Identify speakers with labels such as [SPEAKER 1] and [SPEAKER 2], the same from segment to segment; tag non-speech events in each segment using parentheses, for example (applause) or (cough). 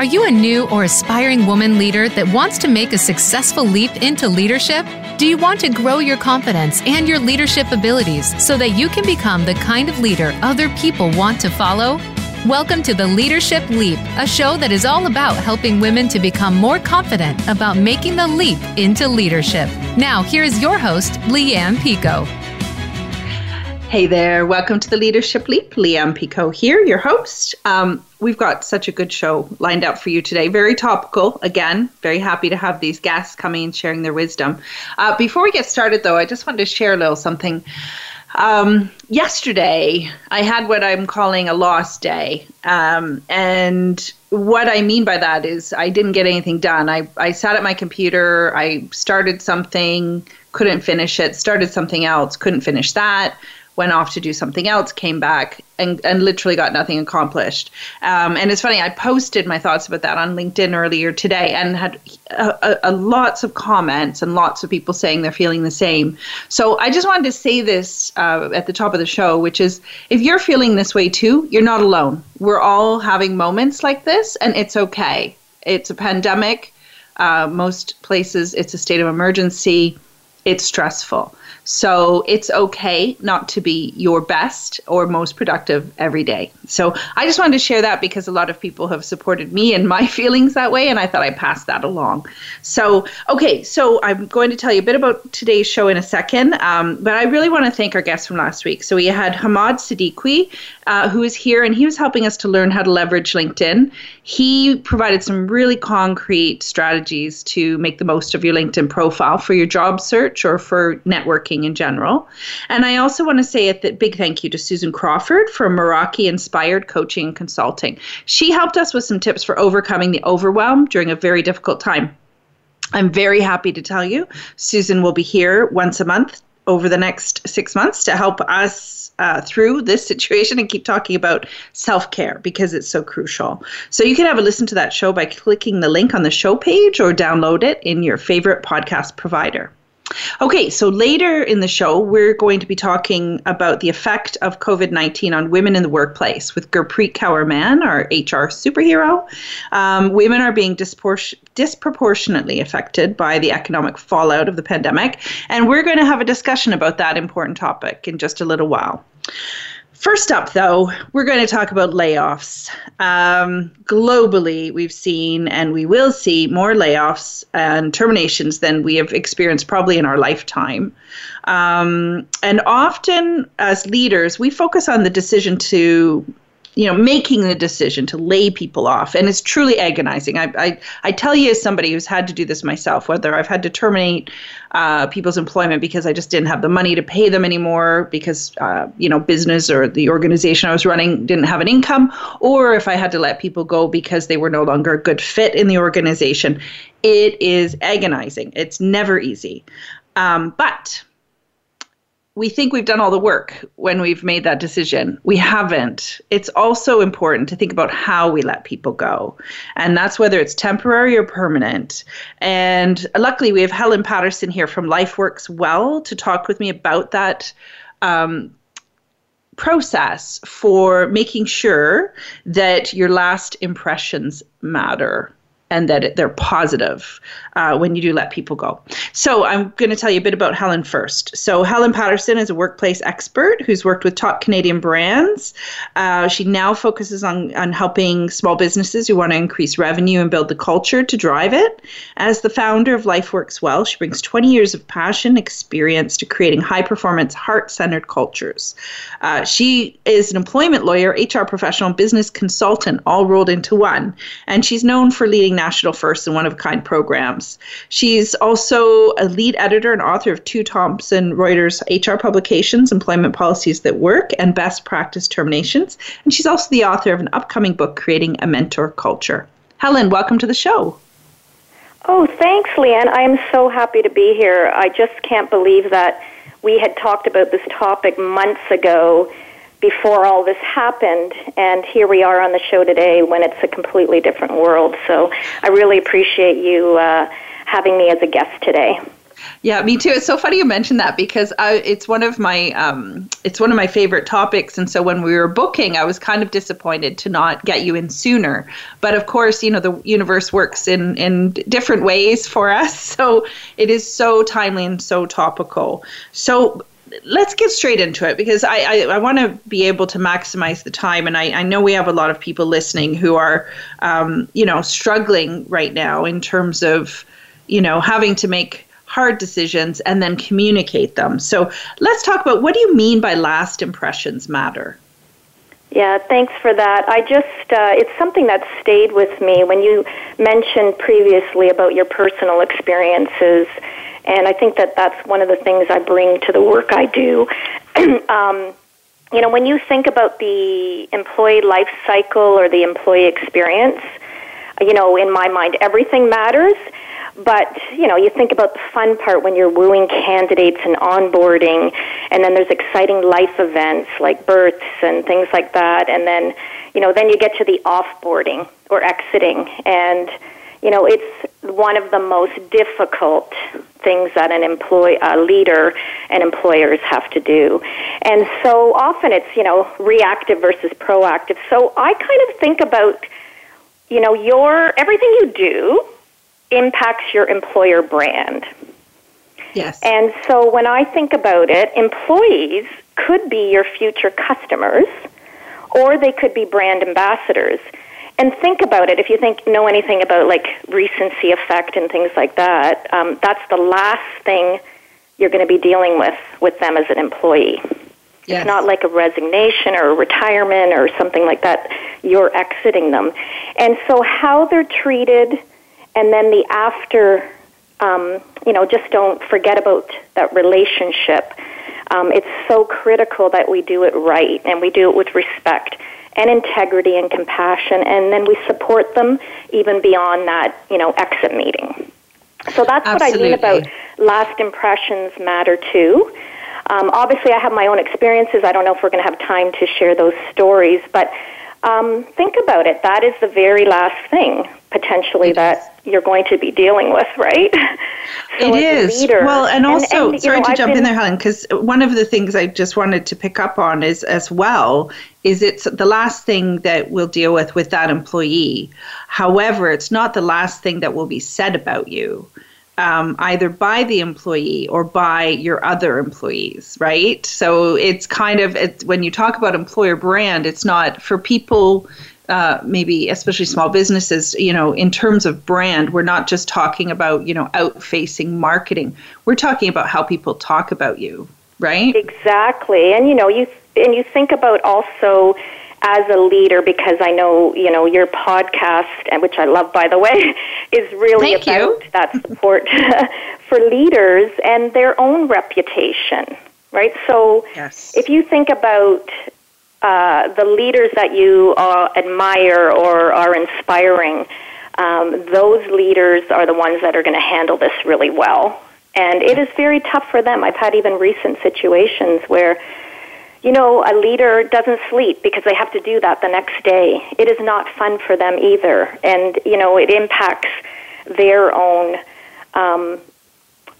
[SPEAKER 1] Are you a new or aspiring woman leader that wants to make a successful leap into leadership? Do you want to grow your confidence and your leadership abilities so that you can become the kind of leader other people want to follow? Welcome to the Leadership Leap, a show that is all about helping women to become more confident about making the leap into leadership. Now, here is your host, Leanne Picot.
[SPEAKER 2] Hey there, welcome to the Leadership Leap. Leanne Picot here, your host. Um, we've got such a good show lined up for you today. Very topical, again. Very happy to have these guests coming and sharing their wisdom. Uh, before we get started, though, I just wanted to share a little something. Um, yesterday, I had what I'm calling a lost day. Um, and what I mean by that is I didn't get anything done. I, I sat at my computer, I started something, couldn't finish it, started something else, couldn't finish that went off to do something else, came back, and, and literally got nothing accomplished. Um, and it's funny, I posted my thoughts about that on LinkedIn earlier today and had a, a, a lots of comments and lots of people saying they're feeling the same. So I just wanted to say this uh, at the top of the show, which is if you're feeling this way too, you're not alone. We're all having moments like this, and it's okay. It's a pandemic. Uh, most places, it's a state of emergency. It's stressful. So it's okay not to be your best or most productive every day. So I just wanted to share that because a lot of people have supported me and my (laughs) feelings that way, and I thought I'd pass that along. So, okay, so I'm going to tell you a bit about today's show in a second, um, but I really want to thank our guests from last week. So we had Hamad Siddiqui, uh, who is here, and he was helping us to learn how to leverage LinkedIn. He provided some really concrete strategies to make the most of your LinkedIn profile for your job search or for networking in general. And I also want to say a big thank you to Susan Crawford from Meraki Inspired Coaching and Consulting. She helped us with some tips for overcoming the overwhelm during a very difficult time. I'm very happy to tell you, Susan will be here once a month over the next six months to help us uh, through this situation and keep talking about self care because it's so crucial. So you can have a listen to that show by clicking the link on the show page or download it in your favorite podcast provider. Okay, so later in the show, we're going to be talking about the effect of COVID 19 on women in the workplace with Gurpreet Kaur Mann, our HR superhero. Um, women are being dispor- disproportionately affected by the economic fallout of the pandemic, and we're going to have a discussion about that important topic in just a little while. First up, though, we're going to talk about layoffs. Um, globally, we've seen and we will see more layoffs and terminations than we have experienced probably in our lifetime. Um, and often, as leaders, we focus on the decision to you know making the decision to lay people off. And it's truly agonizing. I, I, I tell you as somebody who's had to do this myself whether i've had to terminate uh, people's employment because i just didn't have the money to pay them anymore because uh, you know business or the organization i was running didn't have an income or if i had to let people go because they were no longer a good fit in the organization it is agonizing. It's never easy. Um, but we think we've done all the work when we've made that decision. We haven't. It's also important to think about how we let people go. And that's whether it's temporary or permanent. And luckily, we have Helen Patterson here from LifeWorks Well to talk with me about that. Um, process for making sure that your last impressions matter and that they're positive uh, when you do let people go. So I'm going to tell you a bit about Helen first. So Helen Patterson is a workplace expert who's worked with top Canadian brands. Uh, she now focuses on, on helping small businesses who want to increase revenue and build the culture to drive it. As the founder of LifeWorks Well, she brings 20 years of passion experience to creating high performance, heart centered cultures. Uh, she is an employment lawyer, HR professional, business consultant, all rolled into one. And she's known for leading national first and one of a kind programs. She's also a lead editor and author of two Thomson Reuters HR publications, Employment Policies That Work and Best Practice Terminations. And she's also the author of an upcoming book, Creating a Mentor Culture. Helen, welcome to the show.
[SPEAKER 3] Oh, thanks, Leanne. I am so happy to be here. I just can't believe that we had talked about this topic months ago before all this happened, and here we are on the show today when it's a completely different world. So I really appreciate you uh, having me as a guest today.
[SPEAKER 2] Yeah, me too. It's so funny you mentioned that because I, it's one of my um, it's one of my favorite topics. And so when we were booking, I was kind of disappointed to not get you in sooner. But of course, you know the universe works in in different ways for us, (laughs) so it is so timely and so topical. So let's get straight into it because I, I, I want to be able to maximize the time. And I, I know we have a lot of people listening who are, um, you know, struggling right now in terms of, you know, having to make hard decisions and then communicate them. So let's talk about what do you mean by last impressions matter?
[SPEAKER 3] Yeah, thanks for that. I just, uh, it's something that stayed with me when you mentioned previously about your personal experiences and I think that that's one of the things I bring to the work I do. (clears throat) um, you know, when you think about the employee life cycle or the employee experience, you know, in my mind, everything matters. But, you know, you think about the fun part when you're wooing candidates and onboarding, and then there's exciting life events like births and things like that. And then, you know, then you get to the offboarding or exiting. And, you know, it's one of the most difficult things that an employee, a leader and employers have to do. And so often it's, you know, reactive versus proactive. So I kind of think about, you know, your, everything you do impacts your employer brand.
[SPEAKER 2] Yes.
[SPEAKER 3] And so when I think about it, employees could be your future customers or they could be brand ambassadors and think about it. If you think know anything about like recency effect and things like that um, that's the last thing you're going to be dealing with with them as an employee. Yes. it's not like a resignation or a retirement or something like that. You're exiting them. And so how they're treated and then the after um, you know just don't forget about that relationship. Um, it's so critical that we do it right and we do it with respect and integrity and compassion, and then we support them even beyond that, you know, exit meeting. So that's
[SPEAKER 2] Absolutely.
[SPEAKER 3] what I mean about last impressions matter too. Um, obviously, I have my own experiences. I don't know if we're going to have time to share those stories, but um, think about it. That is the very last thing potentially that you're going to be dealing with, right? (laughs)
[SPEAKER 2] So it is. Leader, well, and also, and, and, sorry know, to I've jump been, in there, Helen, because one of the things I just wanted to pick up on is as well is it's the last thing that we'll deal with with that employee. However, it's not the last thing that will be said about you. Um, either by the employee or by your other employees, right? So it's kind of it's, when you talk about employer brand, it's not for people uh, maybe especially small businesses, you know, in terms of brand, we're not just talking about, you know, out facing marketing. We're talking about how people talk about you, right?
[SPEAKER 3] Exactly. And, you know, you, and you think about also as a leader because I know, you know, your podcast, which I love, by the way, (laughs) is really
[SPEAKER 2] Thank
[SPEAKER 3] about
[SPEAKER 2] you.
[SPEAKER 3] that support (laughs) for leaders and their own reputation, right? So
[SPEAKER 2] yes.
[SPEAKER 3] if you think about uh, the leaders that you uh, admire or are inspiring, um, those leaders are the ones that are going to handle this really well. And it is very tough for them. I've had even recent situations where, you know, a leader doesn't sleep because they have to do that the next day. It is not fun for them either. And, you know, it impacts their own um,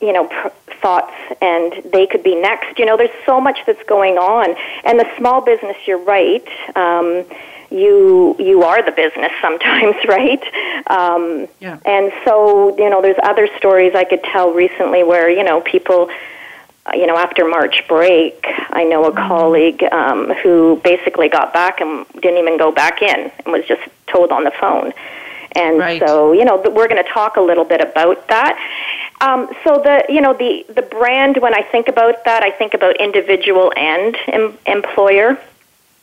[SPEAKER 3] you know pr- thoughts and they could be next you know there's so much that's going on and the small business you're right um, you you are the business (laughs) sometimes right um,
[SPEAKER 2] yeah.
[SPEAKER 3] and so you know there's other stories i could tell recently where you know people uh, you know after march break i know a mm-hmm. colleague um, who basically got back and didn't even go back in and was just told on the phone and
[SPEAKER 2] right.
[SPEAKER 3] so, you know, we're going to talk a little bit about that. Um, so the, you know, the the brand. When I think about that, I think about individual and em- employer.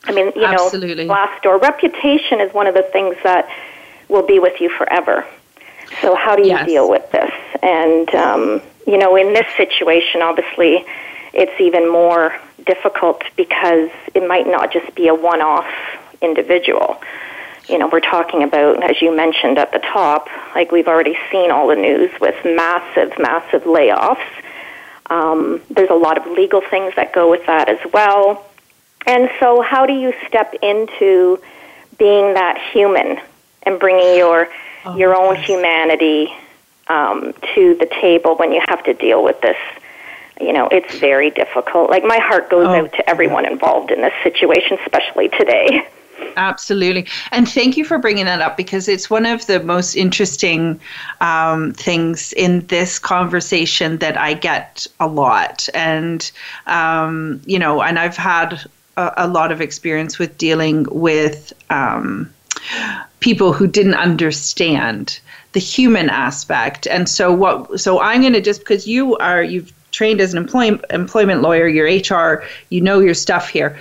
[SPEAKER 3] I mean, you
[SPEAKER 2] Absolutely.
[SPEAKER 3] know, Glassdoor reputation is one of the things that will be with you forever. So how do you
[SPEAKER 2] yes.
[SPEAKER 3] deal with this? And um, you know, in this situation, obviously, it's even more difficult because it might not just be a one-off individual you know, we're talking about, as you mentioned at the top, like we've already seen all the news with massive, massive layoffs. Um, there's a lot of legal things that go with that as well. And so, how do you step into being that human and bringing your oh, your own yes. humanity um, to the table when you have to deal with this. You know, it's very difficult. Like my heart goes oh. out to everyone involved in this situation, especially today. (laughs)
[SPEAKER 2] Absolutely. And thank you for bringing that up because it's one of the most interesting um, things in this conversation that I get a lot. And, um, you know, and I've had a, a, lot of experience with dealing with um, people who didn't understand the human aspect. And so, what, so I'm going to just, because you are, you've trained as an employ, employment lawyer, you're HR, you know your stuff here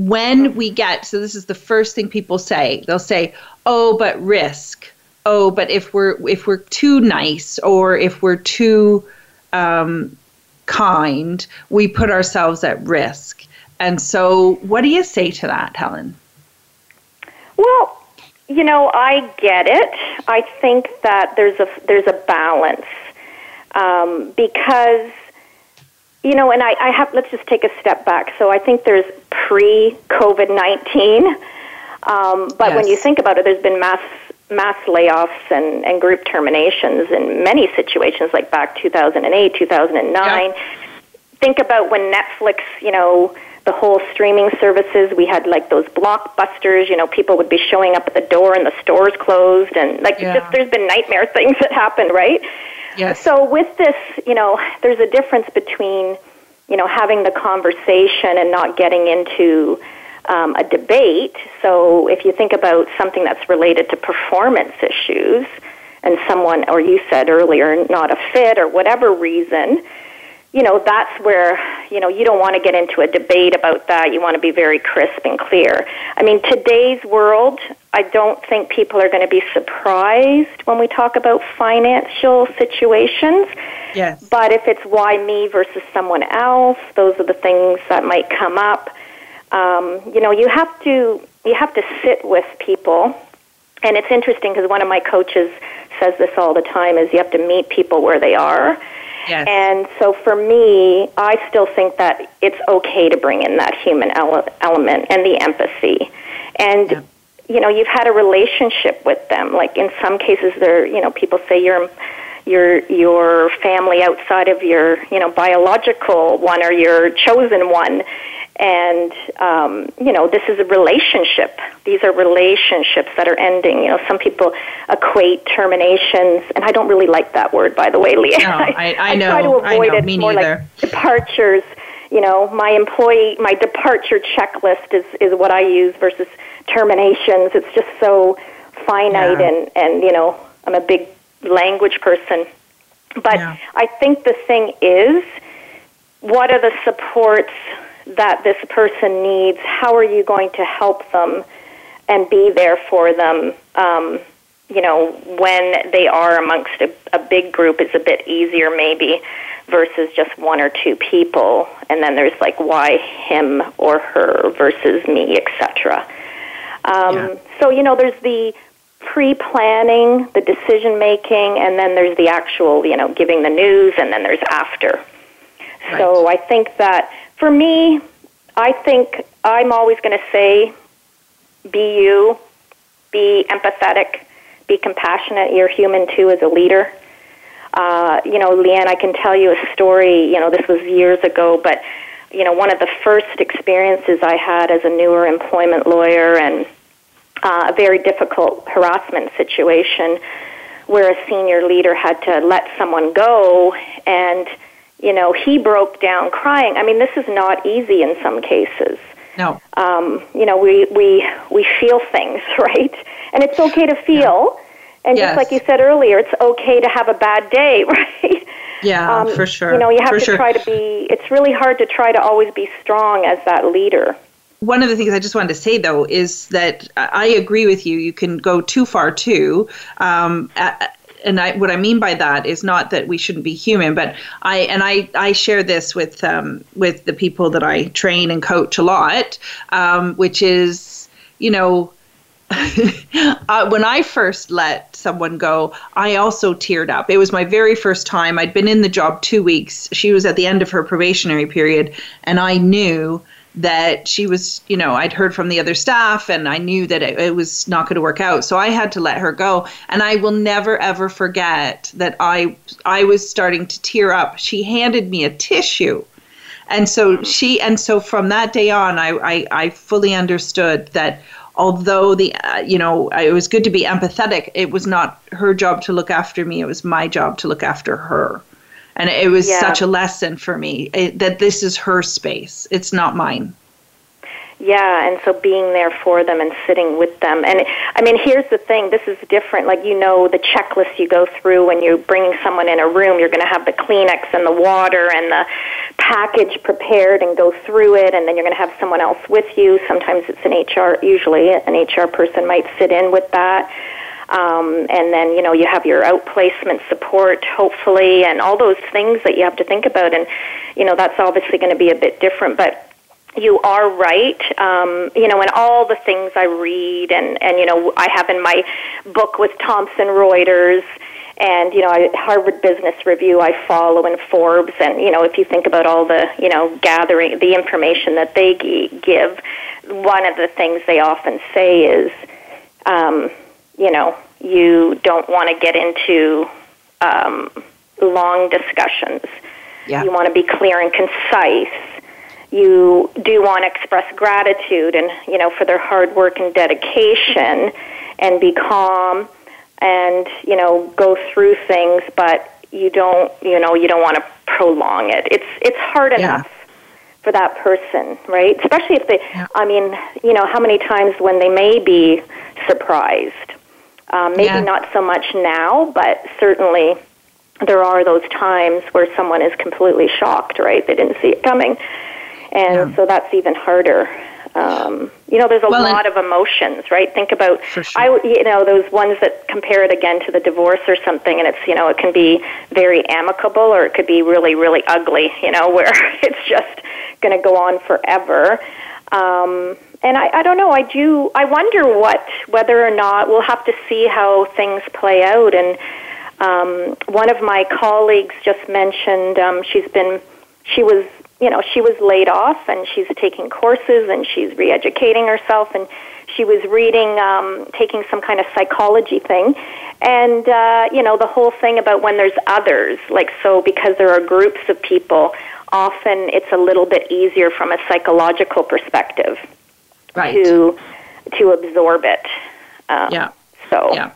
[SPEAKER 2] when we get so this is the first thing people say. They'll say oh but risk. Oh but if we're if we're too nice or if we're too um, kind we put ourselves at risk. And so what do you say to that helen?
[SPEAKER 3] Well you know i get it. I think that there's a there's a balance um, because you know, and I, I have, let's just take a step back. So I think there's pre COVID 19. Um, but yes. when you think about it, there's been mass mass layoffs and, and group terminations in many situations, like back 2008, 2009. Yeah. Think about when Netflix, you know, the whole streaming services, we had like those blockbusters, you know, people would be showing up at the door and the stores closed and like yeah. just there's been nightmare (laughs) things that happened, right?
[SPEAKER 2] Yes.
[SPEAKER 3] So with this, you know, there's a difference between, you know, having the conversation and not getting into um, a debate. So if you think about something that's related to performance issues, and someone, or you said earlier, not a fit or whatever reason, you know, that's where, you know, you don't want to get into a debate about that. You want to be very crisp and clear. I mean, today's world, I don't think people are going to be surprised when we talk about financial situations.
[SPEAKER 2] Yes.
[SPEAKER 3] But if it's why me versus someone else, those are the things that might come up. Um, you know, you have to you have to sit with people, and it's interesting because one of my coaches says this all the time: is you have to meet people where they are
[SPEAKER 2] Yes.
[SPEAKER 3] And so for me, I still think that it's okay to bring in that human ele- element and the empathy. And yeah. you know, you've had a relationship with them. Like in some cases there, you know, people say you're your your family outside of your, you know, biological one or your chosen one. And um, you know this is a relationship. These are relationships that are ending. You know some people equate terminations and i don't really like that word by the way leah.
[SPEAKER 2] No, I, I, (laughs) I, know.
[SPEAKER 3] try to avoid
[SPEAKER 2] know,
[SPEAKER 3] it
[SPEAKER 2] me
[SPEAKER 3] more
[SPEAKER 2] neither.
[SPEAKER 3] like departures. You know my employee my departure checklist is is what i use versus terminations. It's just so finite yeah. and and you know i'm a big language person but yeah. i think the thing is what are the supports that this person needs, how are you going to help them and be there for them? Um, you know, when they are amongst a, a big group, it's a bit easier maybe versus just one or two people. And then there's like why him or her versus me, etc. Um, yeah. So you know, there's the pre-planning, the decision making, and then there's the actual, you know, giving the news, and then there's after. Right. So I think that for me, I think I'm always going to say be you, be empathetic, be compassionate. You're human too as a leader. Uh, you know, Leanne, I can tell you a story. You know, this was years ago, but you know, one of the first experiences I had as a newer employment lawyer and a very difficult harassment situation where a senior leader had to let someone go and you know, he broke down crying. I mean, this is not easy in some cases.
[SPEAKER 2] No.
[SPEAKER 3] Um, you know, we, we, we feel things, (laughs) right? And it's okay to feel. Yeah. And yes. just like you said earlier, it's okay to have a bad day, (laughs) right?
[SPEAKER 2] Yeah, um, for sure.
[SPEAKER 3] You know, you have
[SPEAKER 2] for
[SPEAKER 3] to
[SPEAKER 2] sure.
[SPEAKER 3] try to be, it's really hard to try to always be strong as that leader.
[SPEAKER 2] One of the things I just wanted to say, though, is that I agree with you. You can go too far, too. Um, and I, what I mean by that is not that we shouldn't be human, but I and I, I share this with um, with the people that I train and coach a lot, um, which is you know. (laughs) uh, when I first let someone go, I also teared up. It was my very first time. I'd been in the job two weeks. She was at the end of her probationary period, and I knew that she was, you know, I'd heard from the other staff and I knew that it, it was not going to work out. So I had to let her go. And I will never ever forget that I I was starting to tear up. She handed me a tissue. And so she and so from that day on I I, I fully understood that although the uh, you know it was good to be empathetic it was not her job to look after me it was my job to look after her and it was yeah. such a lesson for me it, that this is her space it's not mine.
[SPEAKER 3] Yeah and so being there for them and sitting with them. And i mean here's the thing this is different like you know the checklist you go through when you're bringing someone in a room you're going to have the kleenex and the water and the package prepared and go through it and then you're going to have someone else with you. Sometimes it's an hr usually an hr person might sit in with that um, and then you know you have your outplacement support hopefully and all those things that you have to think about and you know that's obviously going to be a bit different but you are right. Um, you know, and all the things I read, and and you know, I have in my book with Thomson Reuters, and you know, I, Harvard Business Review. I follow in Forbes, and you know, if you think about all the you know gathering the information that they give, one of the things they often say is, um, you know, you don't want to get into um, long discussions. Yeah. You want to be clear and concise. You do want to express gratitude and you know for their hard work and dedication, and be calm, and you know go through things, but you don't you know you don't want to prolong it. It's it's hard yeah. enough for that person, right? Especially if they, yeah. I mean, you know, how many times when they may be surprised um, maybe yeah. not so much now, but certainly there are those times where someone is completely shocked, right? They didn't see it coming. And yeah. so that's even harder. Um, you know, there's a well, lot of emotions, right? Think about,
[SPEAKER 2] sure. I,
[SPEAKER 3] you know, those ones that compare it again to the divorce or something, and it's, you know, it can be very amicable or it could be really, really ugly, you know, (laughs) where it's just going to go on forever. Um, and I, I don't know. I do. I wonder what whether or not we'll have to see how things play out. And um, one of my colleagues just mentioned um, she's been she was you know she was laid off and she's taking courses and she's re-educating herself and she was reading um, taking some kind of psychology thing and uh, you know the whole thing about when there's others like so because there are groups of people often it's a little bit easier from a psychological perspective
[SPEAKER 2] right.
[SPEAKER 3] to to absorb it. Um,
[SPEAKER 2] yeah.
[SPEAKER 3] So
[SPEAKER 2] yeah.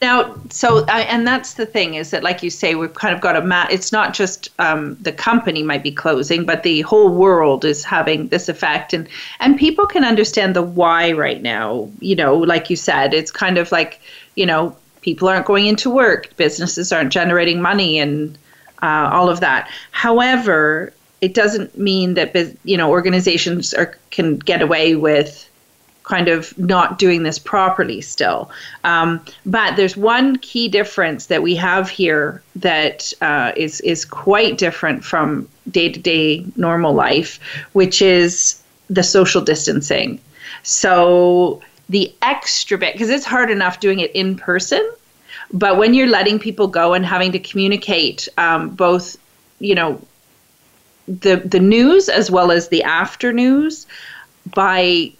[SPEAKER 2] Now, so uh, and that's the thing is that, like you say, we've kind of got a mat. It's not just um, the company might be closing, but the whole world is having this effect, and and people can understand the why right now. You know, like you said, it's kind of like you know people aren't going into work, businesses aren't generating money, and uh, all of that. However, it doesn't mean that you know organizations are can get away with kind of not doing this properly still. Um, but there's one key difference that we have here that uh, is is quite different from day to day normal life, which is the social distancing. So the extra bit because it's hard enough doing it in person, but when you're letting people go and having to communicate um, both, you know, the the news as well as the after news by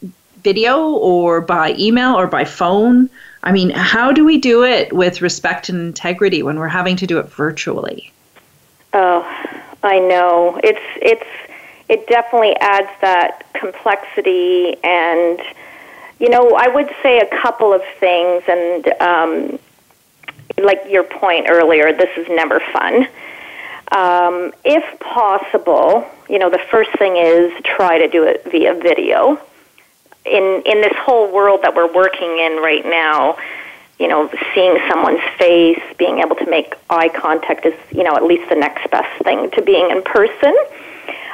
[SPEAKER 2] video or by email or by phone. I mean, how do we do it with respect and integrity when we're having to do it virtually?
[SPEAKER 3] Oh, I know. It's it's it definitely adds that complexity and you know, I would say a couple of things and um, like your point earlier, this is never fun. Um, if possible, you know, the first thing is try to do it via video. In in this whole world that we're working in right now, you know, seeing someone's face, being able to make eye contact is, you know, at least the next best thing to being in person.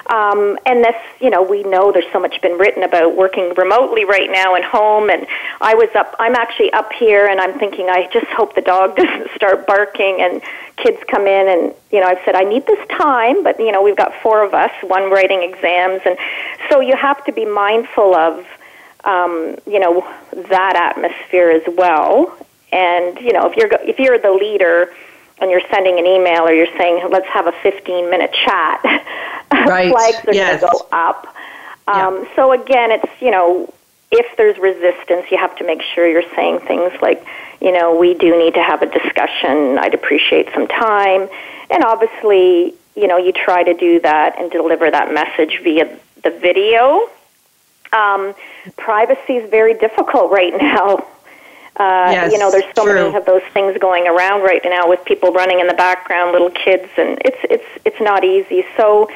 [SPEAKER 3] Um, and this, you know, we know there's so much been written about working remotely right now and home. And I was up, I'm actually up here and I'm thinking, I just hope the dog (laughs) doesn't start barking and kids come in. And, you know, I've said, I need this time, but, you know, we've got four of us, one writing exams. And so you have to be mindful of, um, you know, that atmosphere as well. And, you know, if you're, if you're the leader, and you're sending an email or you're saying, let's have a 15 minute chat, (laughs)
[SPEAKER 2] right.
[SPEAKER 3] flags are
[SPEAKER 2] yes.
[SPEAKER 3] going to go up. Um,
[SPEAKER 2] Yeah.
[SPEAKER 3] So again, it's you know, if there's resistance, you have to make sure you're saying things like, you know, we do need to have a discussion. I'd appreciate some time, and obviously, you know, you try to do that and deliver that message via the video. Um, privacy is very difficult right (laughs) now. Uh,
[SPEAKER 2] Yes,
[SPEAKER 3] you know, there's so
[SPEAKER 2] true.
[SPEAKER 3] many of those things going around right now with people running in the background, little kids, and it's it's it's not easy. So,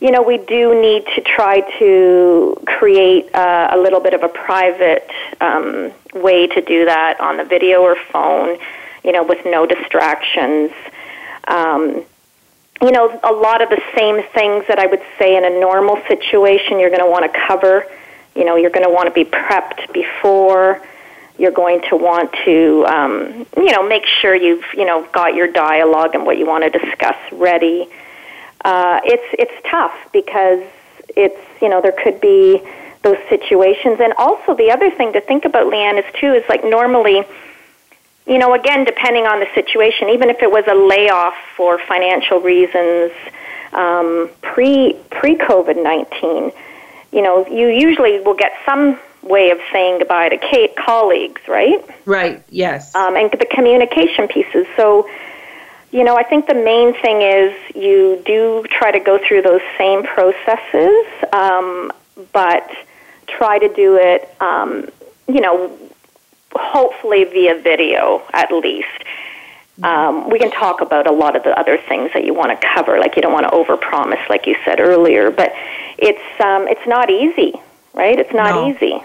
[SPEAKER 3] you know, we do need to try to create uh, a little bit of a private um, way to do that on the video or phone. You know, with no distractions. Um, you know, a lot of the same things that I would say in a normal situation you're going to want to cover. You know, you're going to want to be prepped before. You're going to want to, um, you know, make sure you've, you know, got your dialogue and what you want to discuss ready. Uh, it's it's tough because it's, you know, there could be those situations, and also the other thing to think about, Leanne, is too is like normally you know, again, depending on the situation, even if it was a layoff for financial reasons, um, pre pre COVID nineteen, you know, you usually will get some way of saying goodbye to colleagues, right?
[SPEAKER 2] Right. Yes.
[SPEAKER 3] Um, and the communication pieces. So, you know, I think the main thing is you do try to go through those same processes, um, but try to do it, um, you know, hopefully via video at least. Um, we can talk about a lot of the other things that you want to cover, like you don't want to overpromise, like you said earlier. But it's um, it's not easy, right? It's not
[SPEAKER 2] No.
[SPEAKER 3] easy.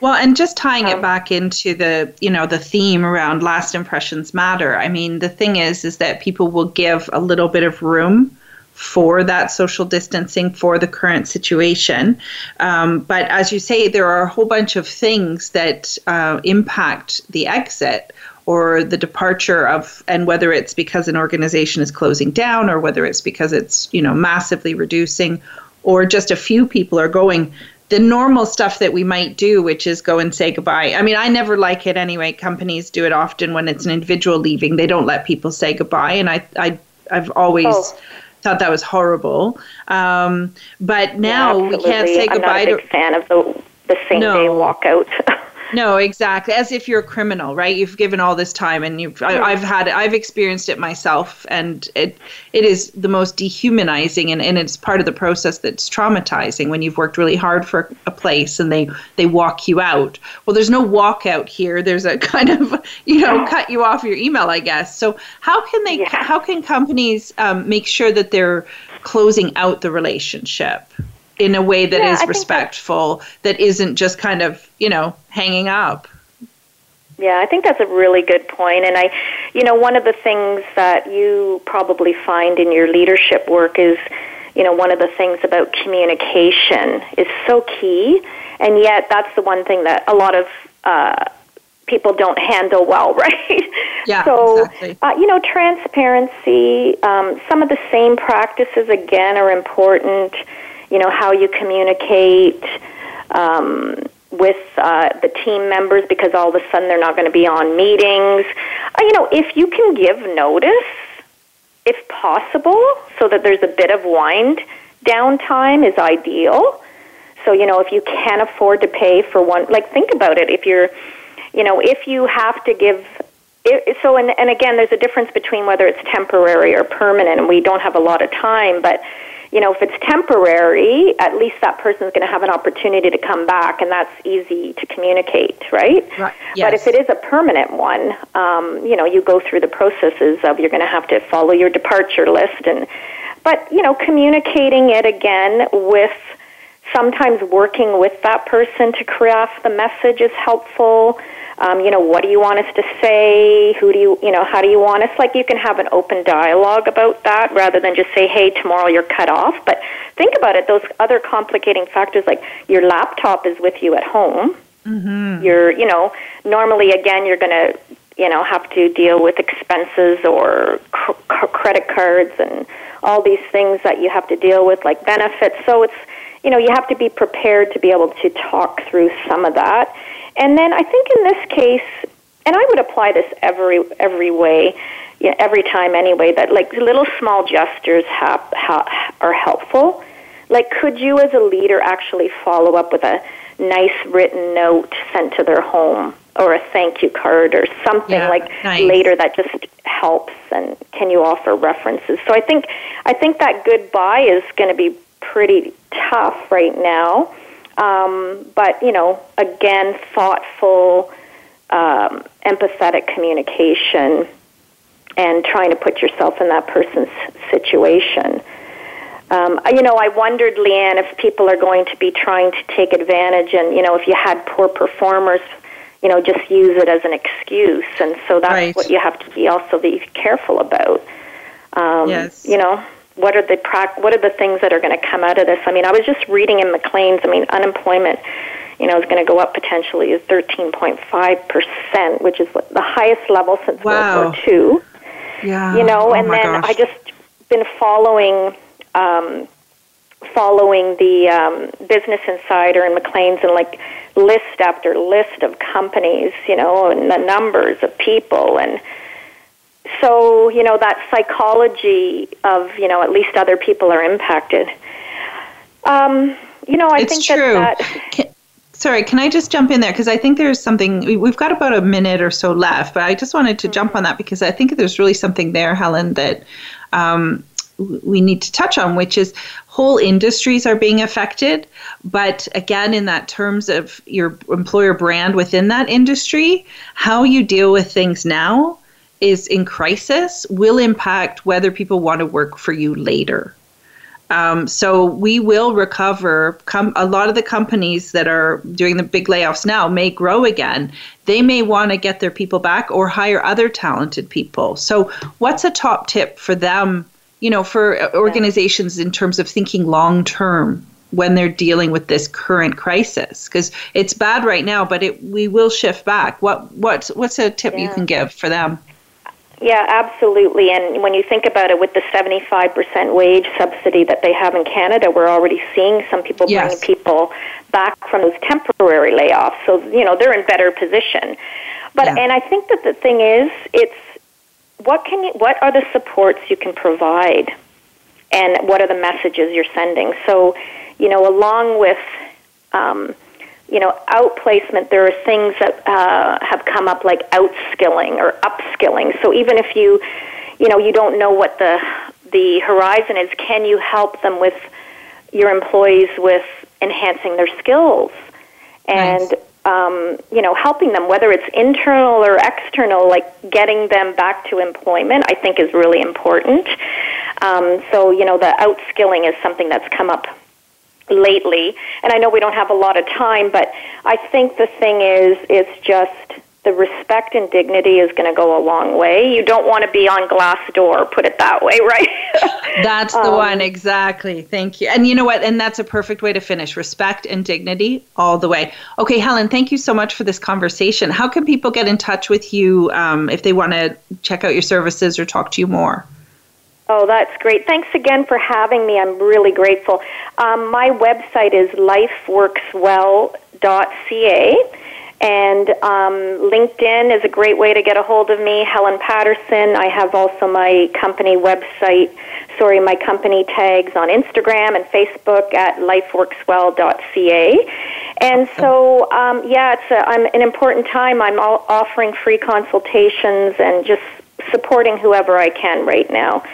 [SPEAKER 2] Well, and just tying
[SPEAKER 3] Um,
[SPEAKER 2] it back into the, you know, the theme around last impressions matter. I mean, the thing is is that people will give a little bit of room for that social distancing for the current situation. Um, but as you say, there are a whole bunch of things that uh, impact the exit or the departure of and whether it's because an organization is closing down or whether it's because it's you know massively reducing or just a few people are going the normal stuff that we might do which is go and say goodbye i mean i never like it anyway companies do it often when it's an individual leaving they don't let people say goodbye and i, I i've always
[SPEAKER 3] Oh.
[SPEAKER 2] thought that was horrible um, but now
[SPEAKER 3] Yeah,
[SPEAKER 2] we can't say
[SPEAKER 3] I'm
[SPEAKER 2] goodbye
[SPEAKER 3] not a
[SPEAKER 2] to
[SPEAKER 3] big fan of the the same
[SPEAKER 2] No.
[SPEAKER 3] day walkout. (laughs)
[SPEAKER 2] No, exactly. As if you're a criminal, right? You've given all this time, and you've. I, I've had. it, I've experienced it myself, and it it is the most dehumanizing, and, and it's part of the process that's traumatizing when you've worked really hard for a place and they they walk you out. Well, there's no walkout here. There's a (laughs) kind of you know cut you off your email, I guess. So how can they?
[SPEAKER 3] Yeah.
[SPEAKER 2] How can companies um, make sure that they're closing out the relationship? In a way that
[SPEAKER 3] Yeah,
[SPEAKER 2] is respectful, that isn't just kind of, you know, hanging up.
[SPEAKER 3] Yeah, I think that's a really good point. And I, you know, one of the things that you probably find in your leadership work is, you know, one of the things about communication is so key. And yet, that's the one thing that a lot of uh, people don't handle well, (laughs) right?
[SPEAKER 2] Yeah,
[SPEAKER 3] so,
[SPEAKER 2] exactly.
[SPEAKER 3] uh, you know, transparency, um, some of the same practices, again, are important. You know, how you communicate. Um, with uh, the team members because all of a sudden they're not going to be on meetings. Uh, you know, if you can give notice, if possible, so that there's a bit of wind down time is ideal. So, you know, if you can afford to pay for one, like think about it. If you're, you know, if you have to give, it, so, and, and again, there's a difference between whether it's temporary or permanent, and we don't have a lot of time, but you know, if it's temporary, at least that person is going to have an opportunity to come back, and that's easy to communicate, right?
[SPEAKER 2] Right,
[SPEAKER 3] But if it is a permanent one, um, you know, you go through the processes of you're going to have to follow your departure list, and but you know, communicating it again with sometimes working with that person to craft the message is helpful. Um, you know, what do you want us to say? Who do you, you know, how do you want us? Like, you can have an open dialogue about that rather than just say, hey, tomorrow you're cut off. But think about it, those other complicating factors, like your laptop is with you at home. Mm-hmm. You're, you know, normally, again, you're going to, you know, have to deal with expenses or cr- cr- credit cards and all these things that you have to deal with, like benefits. So it's, you know, you have to be prepared to be able to talk through some of that. And then I think in this case, and I would apply this every every way, yeah, every time anyway. That like little small gestures have, ha, are helpful. like, could you as a leader actually follow up with a nice written note sent to their home or a thank you card or something
[SPEAKER 2] Yeah,
[SPEAKER 3] like
[SPEAKER 2] nice.
[SPEAKER 3] later that just helps and can you offer references so i think i think that goodbye is going to be pretty tough right now um, but you know again thoughtful um, empathetic communication and trying to put yourself in that person's situation um, you know, I wondered, Leanne, if people are going to be trying to take advantage, and you know, if you had poor performers, you know, just use it as an excuse, and so that's
[SPEAKER 2] Right.
[SPEAKER 3] what you have to be also be careful about. Um,
[SPEAKER 2] Yes.
[SPEAKER 3] You know, what are the prac- what are the things that are going to come out of this? I mean, I was just reading in Maclean's. I mean, unemployment, you know, is going to go up potentially is thirteen point five percent, which is the highest level since
[SPEAKER 2] Wow.
[SPEAKER 3] World War Two
[SPEAKER 2] Yeah.
[SPEAKER 3] you know
[SPEAKER 2] Oh
[SPEAKER 3] and then
[SPEAKER 2] gosh.
[SPEAKER 3] i just been following um following the um business insider and Maclean's and like list after list of companies you know and the numbers of people and so you know that psychology of you know at least other people are impacted um you know i
[SPEAKER 2] it's
[SPEAKER 3] think
[SPEAKER 2] true.
[SPEAKER 3] that that
[SPEAKER 2] Can, sorry, can I just jump in there? Because I think there's something, we- we've got about a minute or so left, but I just wanted to jump on that because I think there's really something there, Helen, that um, we need to touch on, which is whole industries are being affected. But again, in that terms of your employer brand within that industry, how you deal with things now is in crisis will impact whether people want to work for you later. Um, so we will recover. Com- a lot of the companies that are doing the big layoffs now may grow again. They may want to get their people back or hire other talented people. So what's a top tip for them? You know, for organizations in terms of thinking long term when they're dealing with this current crisis because it's bad right now, but it we will shift back. What what's what's a tip you can give for them?
[SPEAKER 3] Yeah, absolutely. And when you think about it, with the 75% wage subsidy that they have in Canada, we're already seeing some people
[SPEAKER 2] Yes.
[SPEAKER 3] bringing people back from those temporary layoffs. So, you know, they're in better position. But,
[SPEAKER 2] Yeah.
[SPEAKER 3] and I think that the thing is, it's what can you, what are the supports you can provide? And what are the messages you're sending? So, you know, along with, um, you know, outplacement, there are things that uh, have come up like outskilling or upskilling. So even if you, you know, you don't know what the the horizon is, can you help them with your employees with enhancing their skills and
[SPEAKER 2] Nice.
[SPEAKER 3] um, you know helping them whether it's internal or external, like getting them back to employment. I think is really important. Um, so you know, the outskilling is something that's come up lately. And I know we don't have a lot of time, but I think the thing is, it's just the respect and dignity is going to go a long way. You don't want to be on glass door, put it that way, (laughs) right?
[SPEAKER 2] That's the
[SPEAKER 3] Um,
[SPEAKER 2] one, exactly. Thank you. And you know what? And that's a perfect way to finish respect and dignity all the way. Okay, Helen, thank you so much for this conversation. How can people get in touch with you um, if they want to check out your services or talk to you more?
[SPEAKER 3] Oh, that's great. Thanks again for having me. I'm really grateful. Um, my website is lifeworkswell.ca. And um, LinkedIn is a great way to get a hold of me, Helen Patterson. I have also my company website, sorry, my company tags on Instagram and Facebook at lifeworkswell.ca. And so, um, yeah, it's a, I'm, an important time. I'm all offering free consultations and just supporting whoever I can right now.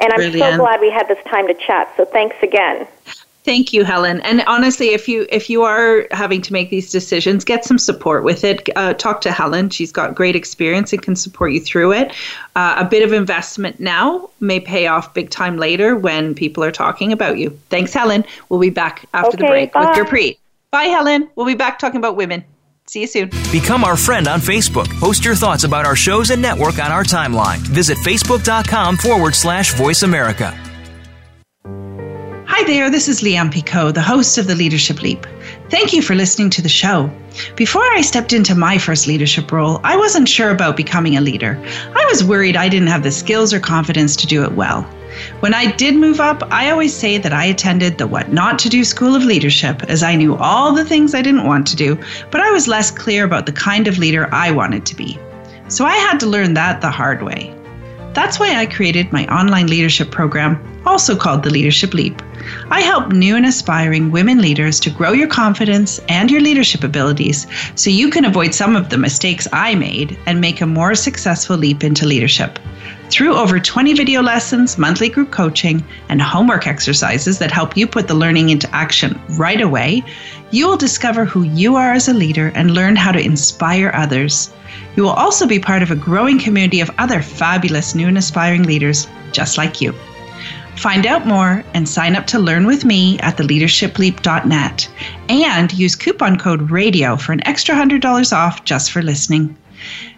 [SPEAKER 3] And I'm
[SPEAKER 2] Brilliant.
[SPEAKER 3] so glad we had this time to chat. So thanks again.
[SPEAKER 2] Thank you, Helen. And honestly, if you if you are having to make these decisions, get some support with it. Uh, talk to Helen; she's got great experience and can support you through it. Uh, a bit of investment now may pay off big time later when people are talking about you. Thanks, Helen. We'll be back after the break
[SPEAKER 3] bye.
[SPEAKER 2] with Gurpreet. Bye, Helen. We'll be back talking about women. See you soon.
[SPEAKER 4] Become our friend on Facebook. Post your thoughts about our shows and network on our timeline. Visit facebook.com forward slash voice America.
[SPEAKER 5] Hi there, this is Leanne Picot, the host of The Leadership Leap. Thank you for listening to the show. Before I stepped into my first leadership role, I wasn't sure about becoming a leader. I was worried I didn't have the skills or confidence to do it well. When I did move up, I always say that I attended the What Not to Do School of Leadership as I knew all the things I didn't want to do, but I was less clear about the kind of leader I wanted to be. So I had to learn that the hard way. That's why I created my online leadership program, also called the Leadership Leap. I help new and aspiring women leaders to grow your confidence and your leadership abilities so you can avoid some of the mistakes I made and make a more successful leap into leadership. Through over 20 video lessons, monthly group coaching, and homework exercises that help you put the learning into action right away, you will discover who you are as a leader and learn how to inspire others. You will also be part of a growing community of other fabulous new and aspiring leaders just like you. Find out more and sign up to learn with me at theleadershipleap.net and use coupon code RADIO for an extra $100 off just for listening.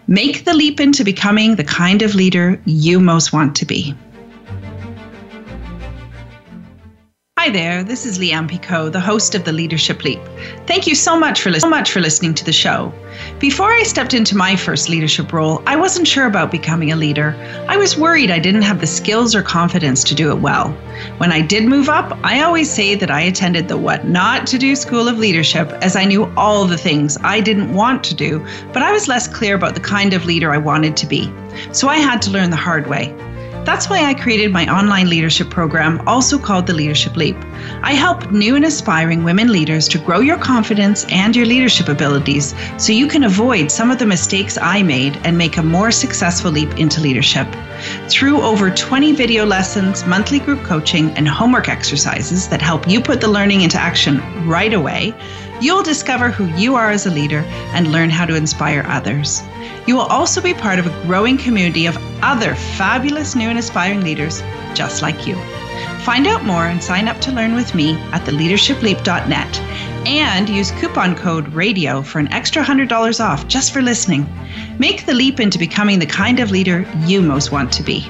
[SPEAKER 5] Make the leap into becoming the kind of leader you most want to be. Hi there, this is Leanne Picot, the host of the Leadership Leap. Thank you so much for, li- so much for listening to the show. Before I stepped into my first leadership role, I wasn't sure about becoming a leader. I was worried I didn't have the skills or confidence to do it well. When I did move up, I always say that I attended the What Not to Do School of Leadership as I knew all the things I didn't want to do, but I was less clear about the kind of leader I wanted to be. So I had to learn the hard way. That's why I created my online leadership program, also called the Leadership Leap. I help new and aspiring women leaders to grow your confidence and your leadership abilities so you can avoid some of the mistakes I made and make a more successful leap into leadership. Through over 20 video lessons, monthly group coaching, and homework exercises that help you put the learning into action right away, you'll discover who you are as a leader and learn how to inspire others. You will also be part of a growing community of other fabulous new and aspiring leaders just like you. Find out more and sign up to learn with me at theleadershipleap.net and use coupon code RADIO for an extra $100 off just for listening. Make the leap into becoming the kind of leader you most want to be.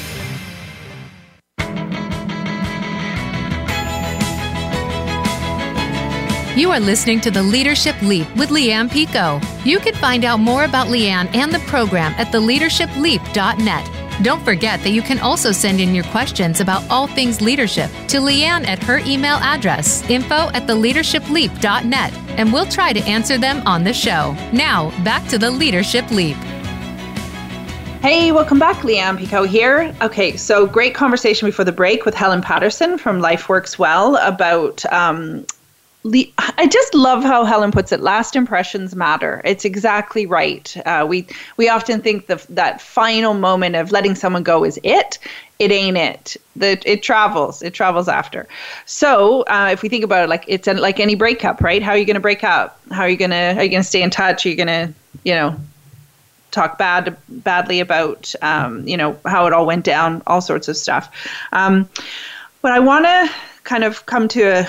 [SPEAKER 1] You are listening to the Leadership Leap with Leanne Picot. You can find out more about Leanne and the program at theleadershipleap.net. Don't forget that you can also send in your questions about all things leadership to Leanne at her email address, info at theleadershipleap.net, and we'll try to answer them on the show. Now, back to the Leadership Leap.
[SPEAKER 2] Hey, welcome back. Leanne Picot here. Okay, so great conversation before the break with Helen Patterson from Life Works Well about um, I just love how Helen puts it. Last impressions matter. It's exactly right. Uh, we we often think the, that final moment of letting someone go is it. It ain't it. The, it travels. It travels after. So uh, if we think about it, like it's like any breakup, right? How are you going to break up? How are you going to are you going to stay in touch? Are you going to you know talk bad badly about um, you know how it all went down? All sorts of stuff. Um, but I want to kind of come to a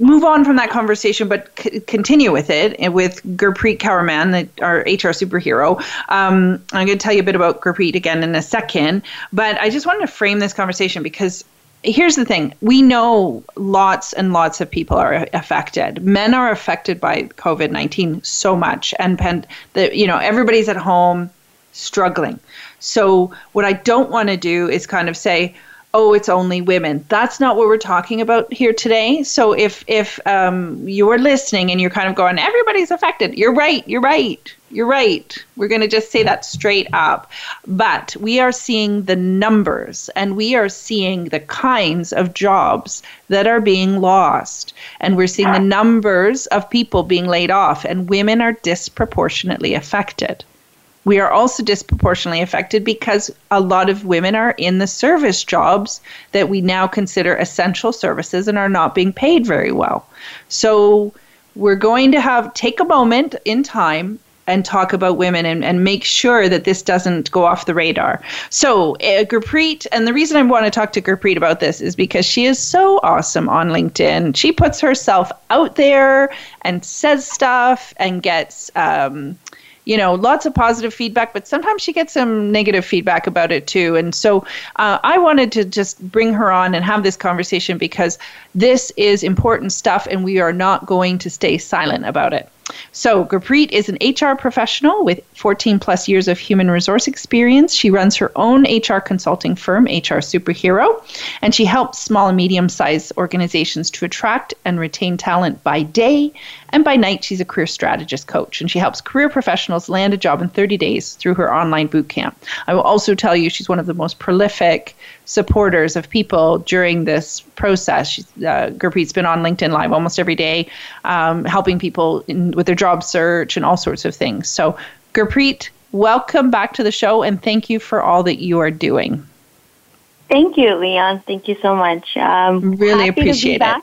[SPEAKER 2] move on from that conversation, but c- continue with it with Gurpreet Kaur Mann, our HR superhero. Um, I'm going to tell you a bit about Gurpreet again in a second, but I just wanted to frame this conversation because here's the thing. We know lots and lots of people are affected. Men are affected by covid-19 so much and pen, the, you know everybody's at home struggling. So what i don't want to do is kind of say oh it's only women. That's not what we're talking about here today. So if if um, you're listening and you're kind of going everybody's affected. You're right you're right you're right. We're going to just say that straight up. But we are seeing the numbers and we are seeing the kinds of jobs that are being lost. And we're seeing the numbers of people being laid off and women are disproportionately affected we are also disproportionately affected because a lot of women are in the service jobs that we now consider essential services and are not being paid very well. So we're going to have take a moment in time and talk about women and, and make sure that this doesn't go off the radar. So, uh, Gurpreet, and the reason I want to talk to Gurpreet about this is because she is so awesome on LinkedIn. She puts herself out there and says stuff and gets um, you know, lots of positive feedback, but sometimes she gets some negative feedback about it too. And so uh, I wanted to just bring her on and have this conversation because this is important stuff and we are not going to stay silent about it. So, Gurpreet is an HR professional with 14 plus years of human resource experience. She runs her own HR consulting firm, HR Superhero, and she helps small and medium sized organizations to attract and retain talent by day. And by night, she's a career strategist coach, and she helps career professionals land a job in 30 days through her online boot camp. I will also tell you she's one of the most prolific supporters of people during this process. Uh, Gurpreet's been on LinkedIn Live almost every day, um, helping people in, with their job search and all sorts of things. So, Gurpreet, welcome back to the show and thank you for all that you are doing.
[SPEAKER 6] Thank you, Leanne. Thank you so much. Um,
[SPEAKER 2] really appreciate it.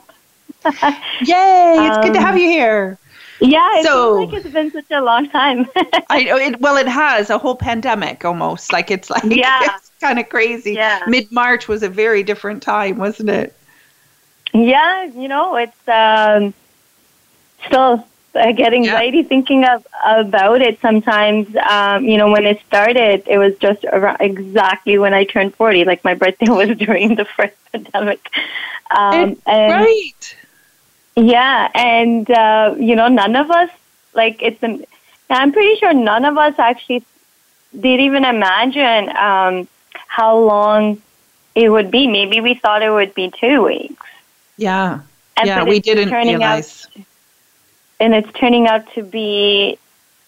[SPEAKER 2] (laughs) Yay! It's um, good to have um, you here.
[SPEAKER 6] Yeah, it so, feels like it's been such a long time. (laughs)
[SPEAKER 2] I know it. Well, it has a whole pandemic almost. Like it's like (laughs) yeah. it's kind of crazy. Yeah. Mid March was a very different time, wasn't it?
[SPEAKER 6] Yeah, you know, it's um, still I get anxiety yeah. thinking of about it. Sometimes, um, you know, when it started, it was just around exactly when I turned forty. Like my birthday (laughs) was during the first pandemic.
[SPEAKER 2] Um, and, right.
[SPEAKER 6] Yeah, and uh, you know, none of us like it's. An, I'm pretty sure none of us actually did even imagine um, how long it would be. Maybe we thought it would be two weeks.
[SPEAKER 2] Yeah. And yeah, we didn't realize.
[SPEAKER 6] Out, and it's turning out to be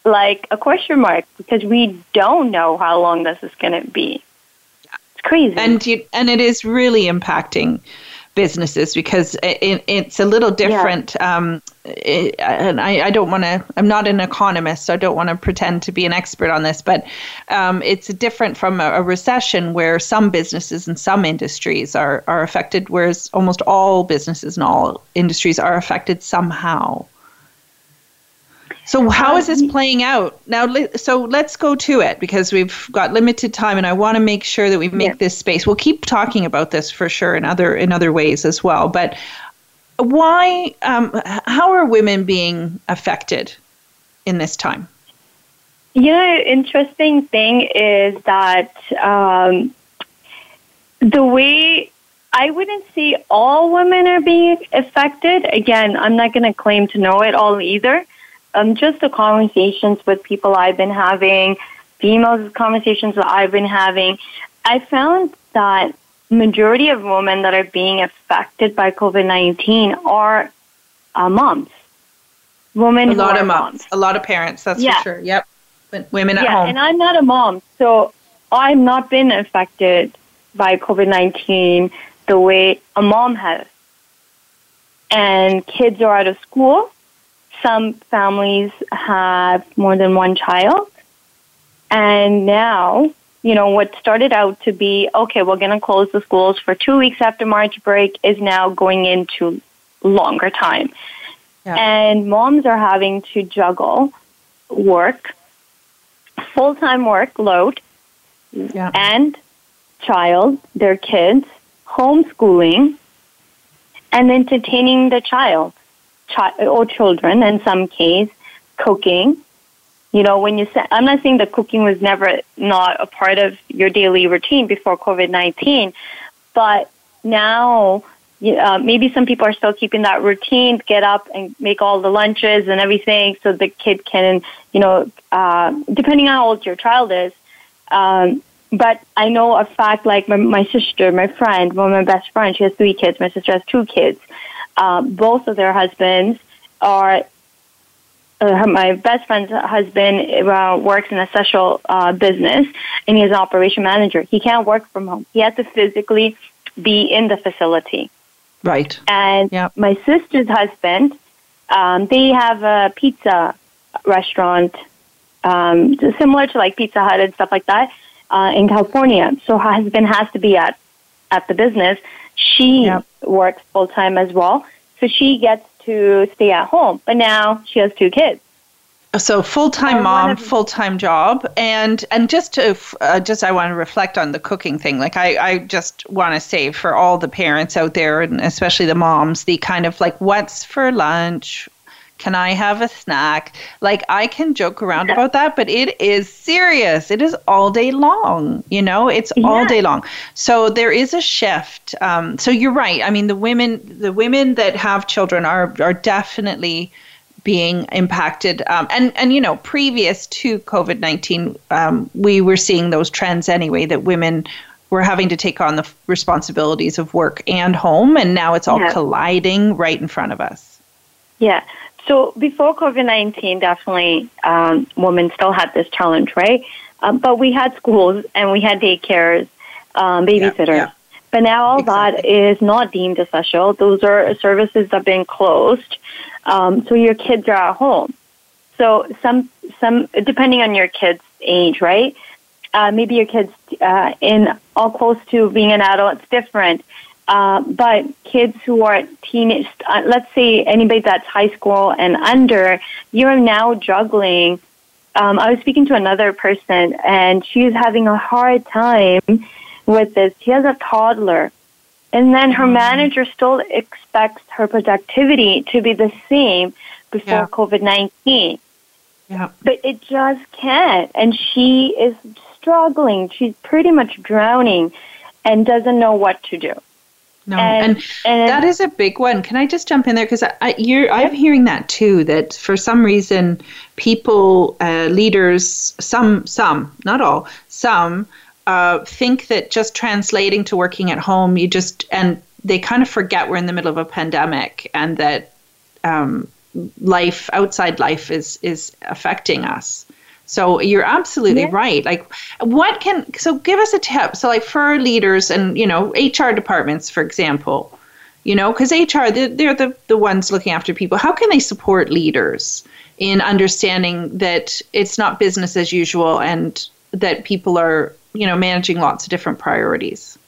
[SPEAKER 6] like a question mark because we don't know how long this is going to be. It's crazy.
[SPEAKER 2] And you, and it is really impacting businesses because it, it's a little different. Yeah. Um, it, and I, I don't want to, I'm not an economist, so I don't want to pretend to be an expert on this, but um, it's different from a, a, recession where some businesses and some industries are, are affected, whereas almost all businesses and all industries are affected somehow. So how is this um, playing out now? So let's go to it because we've got limited time, and I want to make sure that we make yeah. this space. We'll keep talking about this for sure in other in other ways as well. But why? Um, how are women being affected in this time?
[SPEAKER 6] You know, interesting thing is that um, the way I wouldn't say all women are being affected. Again, I'm not going to claim to know it all either um, just the conversations with people I've been having, females conversations that I've been having, I found that majority of women that are being affected by COVID nineteen are uh, moms.
[SPEAKER 2] Women, a lot of moms, moms, a lot of parents. That's yeah. for sure. Yep, women at
[SPEAKER 6] yeah,
[SPEAKER 2] home.
[SPEAKER 6] and I'm not a mom, so I've not been affected by COVID nineteen the way a mom has. And kids are out of school, some families have more than one child. And now, you know, what started out to be, okay, we're going to close the schools for two weeks after March break is now going into longer time. Yeah. And moms are having to juggle work, full time workload, yeah. and child, their kids, homeschooling, and entertaining the child chi- or children in some case cooking. You know, when you say, I'm not saying that cooking was never not a part of your daily routine before COVID 19, but now uh, maybe some people are still keeping that routine, get up and make all the lunches and everything so the kid can, you know, uh, depending on how old your child is. Um, but I know a fact like my, my sister, my friend, one of my best friends, she has three kids. My sister has two kids. Um, both of their husbands are uh, my best friend's husband uh, works in a social uh, business and he's an operation manager. He can't work from home. He has to physically be in the facility.
[SPEAKER 2] Right.
[SPEAKER 6] And yep. my sister's husband, um, they have a pizza restaurant um, similar to like Pizza Hut and stuff like that uh, in California. So her husband has to be at at the business. She yep. works full time as well, so she gets to stay at home. But now she has two kids.
[SPEAKER 2] So full time mom, full time job, and and just to uh, just I want to reflect on the cooking thing. Like I I just want to say for all the parents out there, and especially the moms, the kind of like what's for lunch, Can I have a snack? Like I can joke around about that, but it is serious. It is all day long. You know, it's yeah. all day long. So there is a shift. Um, so you're right. I mean, the women, the women that have children are are definitely being impacted. Um, and and you know, previous to COVID nineteen, um, we were seeing those trends anyway. That women were having to take on the responsibilities of work and home, and now it's all yeah. colliding right in front of us.
[SPEAKER 6] Yeah. So before COVID nineteen, definitely um, women still had this challenge, right? Um, but we had schools and we had daycares, um, babysitters. Yeah, yeah. But now all exactly. that is not deemed essential. Those are services that have been closed. Um, so your kids are at home. So some some depending on your kid's age, right? Uh, maybe your kids uh, in all close to being an adult, it's different. Uh, but kids who are teenage, uh, let's say anybody that's high school and under, you're now juggling. Um, I was speaking to another person, and she's having a hard time with this. She has a toddler, and then her mm. manager still expects her productivity to be the same before yeah. COVID 19. Yeah. But it just can't. And she is struggling. She's pretty much drowning and doesn't know what to do.
[SPEAKER 2] No, and, and, and, that is a big one. Can I just jump in there because I, I, you're, I'm hearing that too. That for some reason, people, uh, leaders, some, some, not all, some uh, think that just translating to working at home, you just and they kind of forget we're in the middle of a pandemic and that um, life outside life is is affecting us. So you're absolutely yeah. right. Like, what can so give us a tip? So like for leaders and you know HR departments, for example, you know because HR they're, they're the the ones looking after people. How can they support leaders in understanding that it's not business as usual and that people are you know managing lots of different priorities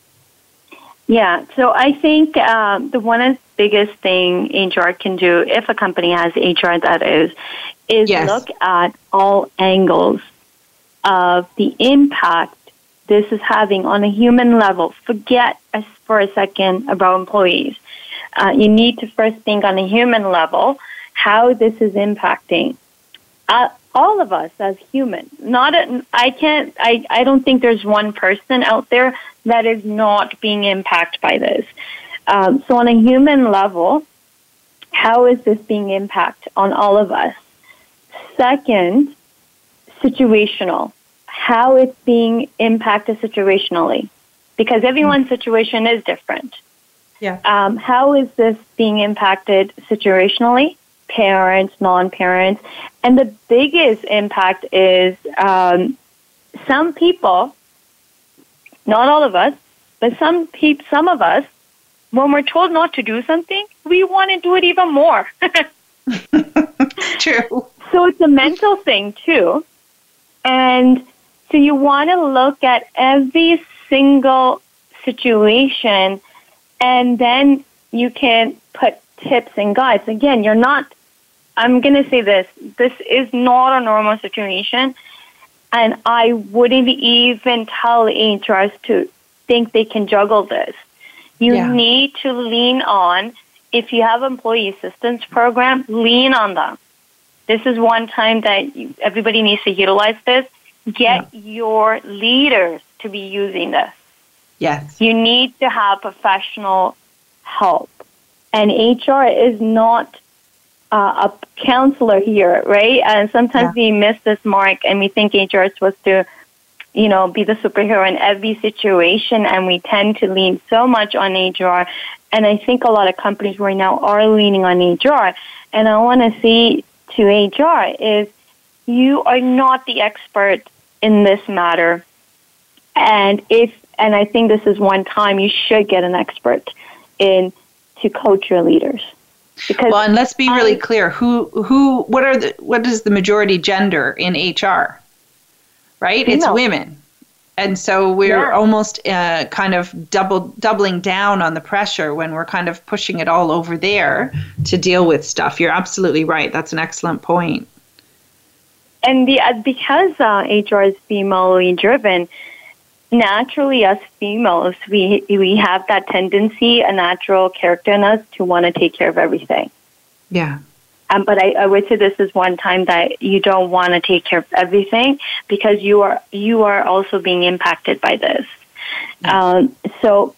[SPEAKER 6] yeah so i think um, the one of the biggest thing hr can do if a company has hr that is is yes. look at all angles of the impact this is having on a human level forget for a second about employees uh, you need to first think on a human level how this is impacting uh, all of us as humans. Not a, I can't. I I don't think there's one person out there that is not being impacted by this. Um, so on a human level, how is this being impacted on all of us? Second, situational. How it's being impacted situationally, because everyone's situation is different.
[SPEAKER 2] Yeah.
[SPEAKER 6] Um, how is this being impacted situationally? parents, non-parents, and the biggest impact is um, some people, not all of us, but some peop- some of us, when we're told not to do something, we want to do it even more. (laughs) (laughs)
[SPEAKER 2] True.
[SPEAKER 6] So it's a mental thing too, and so you want to look at every single situation, and then you can put tips and guides. Again, you're not I'm going to say this. This is not a normal situation. And I wouldn't even tell HRs to think they can juggle this. You yeah. need to lean on, if you have employee assistance program, lean on them. This is one time that you, everybody needs to utilize this. Get yeah. your leaders to be using this.
[SPEAKER 2] Yes.
[SPEAKER 6] You need to have professional help. And HR is not uh, a counselor here, right? And sometimes yeah. we miss this mark and we think HR is supposed to, you know, be the superhero in every situation and we tend to lean so much on HR. And I think a lot of companies right now are leaning on HR. And I want to say to HR is you are not the expert in this matter. And if, and I think this is one time you should get an expert in to coach your leaders.
[SPEAKER 2] Because well, and let's be really I, clear: who, who, what are the, what is the majority gender in HR? Right, it's women, and so we're yeah. almost uh, kind of double doubling down on the pressure when we're kind of pushing it all over there to deal with stuff. You're absolutely right. That's an excellent point.
[SPEAKER 6] And the, uh, because uh, HR is female driven, naturally as females we we have that tendency a natural character in us to want to take care of everything
[SPEAKER 2] yeah
[SPEAKER 6] Um, but I, I would say this is one time that you don't want to take care of everything because you are you are also being impacted by this. Yes. Um, so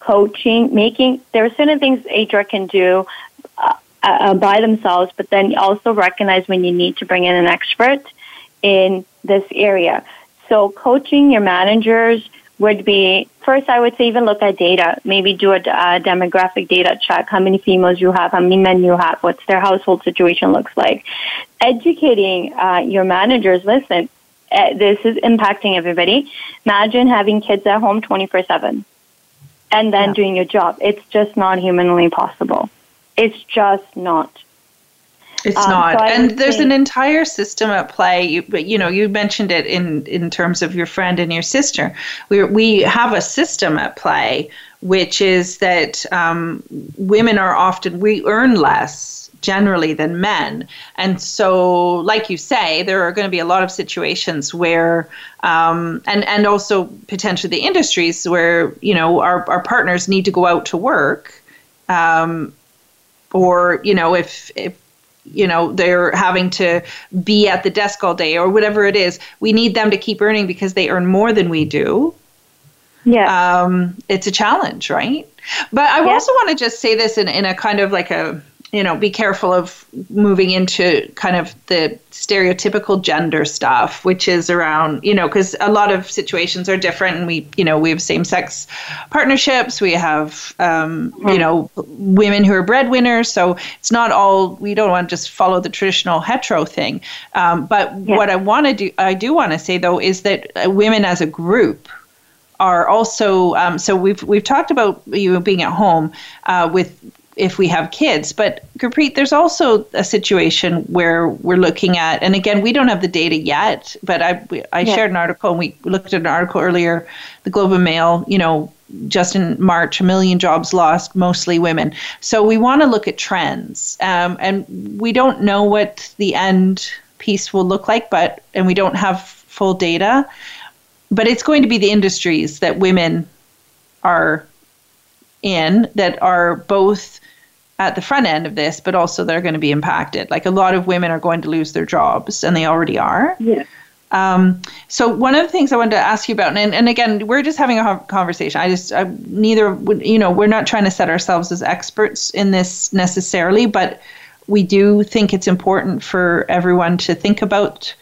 [SPEAKER 6] coaching, making there are certain things HR can do uh, uh, by themselves, but then also recognize when you need to bring in an expert in this area. So coaching your managers would be first I would say even look at data. Maybe do a, a demographic data check. How many females you have, how many men you have, what's their household situation looks like. Educating uh, your managers. Listen, uh, this is impacting everybody. Imagine having kids at home 24 7 and then yeah. doing your job. It's just not humanly possible. It's just not.
[SPEAKER 2] It's um, not, so and there's an entire system at play. You, you know, you mentioned it in in terms of your friend and your sister. We we have a system at play, which is that um, women are often we earn less generally than men, and so, like you say, there are going to be a lot of situations where, um, and and also potentially the industries where you know our our partners need to go out to work. Um, or you know if if you know they're having to be at the desk all day or whatever it is we need them to keep earning because they earn more than we do.
[SPEAKER 6] Yeah.
[SPEAKER 2] Um, it's a challenge right? But i yeah. also want to just say this in, in a kind of like a you know, be careful of moving into kind of the stereotypical gender stuff, which is around, you know, because a lot of situations are different, and we, you know, we have same-sex partnerships, we have, um, mm-hmm. you know, women who are breadwinners, so it's not all. We don't want to just follow the traditional hetero thing. Um, but yeah. what I want to do, I do want to say though, is that uh, women as a group are also um, so we've we've talked about you being at home uh, with if we have kids. But Gurpreet, there's also a situation where we're looking at, and again, we don't have the data yet, but I, I yeah. shared an article and we looked at an article earlier, the Globe and Mail, you know, just in March, a million jobs lost, mostly women. So we want to look at trends. Um, and we don't know what the end piece will look like, but, and we don't have full data, but it's going to be the industries that women are in that are both at the front end of this, but also they're going to be impacted. Like a lot of women are going to lose their jobs, and they already are.
[SPEAKER 6] Yeah.
[SPEAKER 2] Um, so one of the things I wanted to ask you about, and, and again, we're just having a conversation. I just I, neither, you know, we're not trying to set ourselves as experts in this necessarily, but we do think it's important for everyone to think about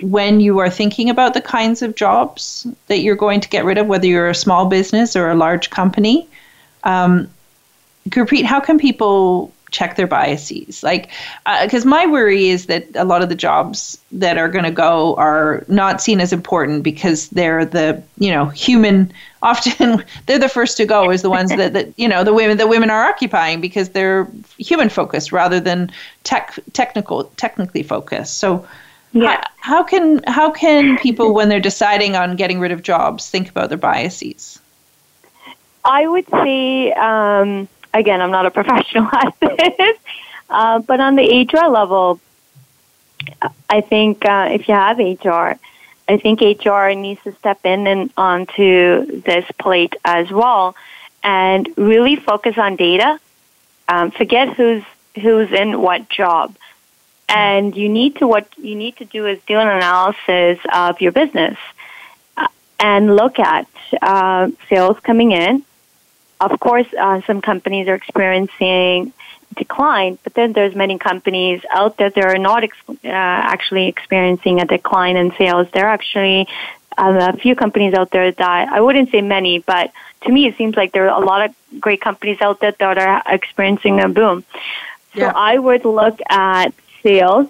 [SPEAKER 2] when you are thinking about the kinds of jobs that you're going to get rid of, whether you're a small business or a large company. Um, Gurpreet, how can people check their biases? Like, because uh, my worry is that a lot of the jobs that are going to go are not seen as important because they're the, you know, human. (laughs) Often they're the first to go is the ones that, that you know the women the women are occupying because they're human focused rather than tech technical technically focused. So. Yeah. How, how can how can people when they're deciding on getting rid of jobs think about their biases?
[SPEAKER 6] I would say um, again, I'm not a professional (laughs) at this, uh, but on the HR level, I think uh, if you have HR, I think HR needs to step in and onto this plate as well, and really focus on data. Um, forget who's who's in what job, and you need to what you need to do is do an analysis of your business uh, and look at uh, sales coming in, of course, uh, some companies are experiencing decline, but then there's many companies out there that are not ex- uh, actually experiencing a decline in sales. There are actually um, a few companies out there that I wouldn't say many, but to me it seems like there are a lot of great companies out there that are experiencing a boom. So yeah. I would look at sales.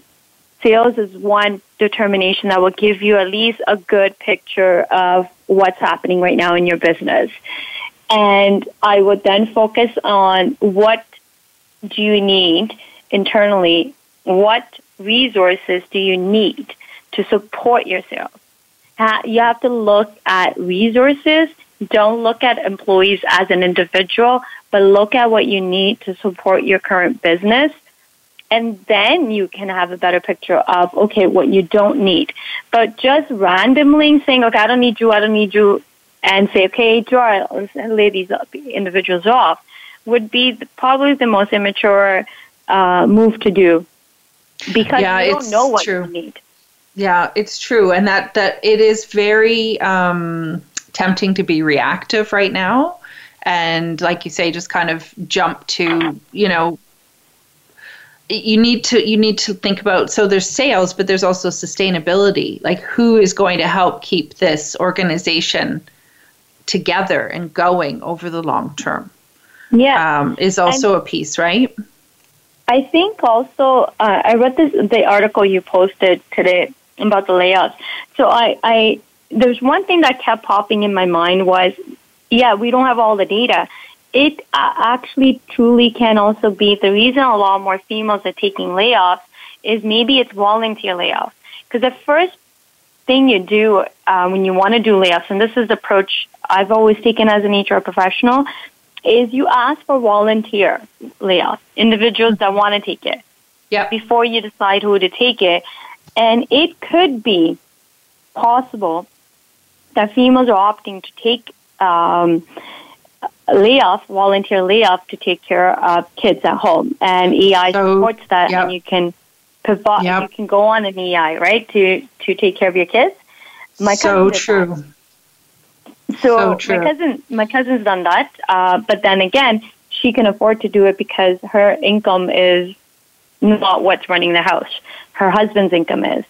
[SPEAKER 6] Sales is one determination that will give you at least a good picture of what's happening right now in your business. And I would then focus on what do you need internally? What resources do you need to support yourself? You have to look at resources. Don't look at employees as an individual, but look at what you need to support your current business. And then you can have a better picture of, okay, what you don't need. But just randomly saying, okay, I don't need you, I don't need you, and say, okay, draw, lay these individuals off, would be probably the most immature uh, move to do because yeah, you don't know what true. you need.
[SPEAKER 2] Yeah, it's true, and that that it is very um, tempting to be reactive right now, and like you say, just kind of jump to you know. You need to you need to think about so there's sales, but there's also sustainability. Like who is going to help keep this organization together and going over the long term?
[SPEAKER 6] Yeah,
[SPEAKER 2] um, is also and- a piece, right?
[SPEAKER 6] I think also uh, I read this the article you posted today about the layoffs. So I, I there's one thing that kept popping in my mind was, yeah, we don't have all the data. It uh, actually truly can also be the reason a lot more females are taking layoffs is maybe it's volunteer layoffs. Because the first thing you do uh, when you want to do layoffs, and this is the approach I've always taken as an HR professional, is you ask for volunteer layoffs, individuals that want to take it.
[SPEAKER 2] Yeah.
[SPEAKER 6] Before you decide who to take it. And it could be possible that females are opting to take um, layoff, volunteer layoff to take care of kids at home. And EI so, supports that yep. and you can provide, yep. you can go on an EI, right, to, to take care of your kids.
[SPEAKER 2] My so true. That.
[SPEAKER 6] So, so my cousin, my cousin's done that, uh, but then again, she can afford to do it because her income is not what's running the house. Her husband's income is.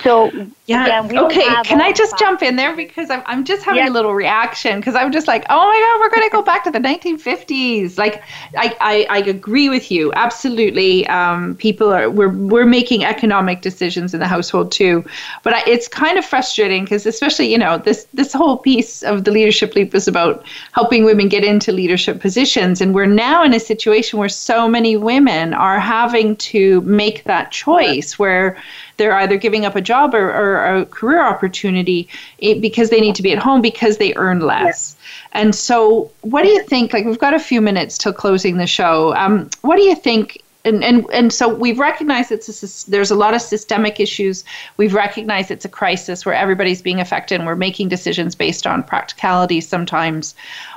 [SPEAKER 6] So
[SPEAKER 2] yeah, okay. Can I just jump in there because I'm I'm just having a little reaction because I'm just like, oh my god, we're going to go back to the 1950s. Like, I, I, I agree with you absolutely. Um, people are we're we're making economic decisions in the household too, but I, it's kind of frustrating because especially you know this this whole piece of the leadership leap is about helping women get into leadership positions, and we're now in a situation where so many women are having to make that choice where they're either giving up a job or, or a career opportunity because they need to be at home because they earn less. And so, what do you think? Like, we've got a few minutes till closing the show. Um, what do you think and, and and so we've recognized it's a, there's a lot of systemic issues. We've recognized it's a crisis where everybody's being affected, and we're making decisions based on practicality sometimes.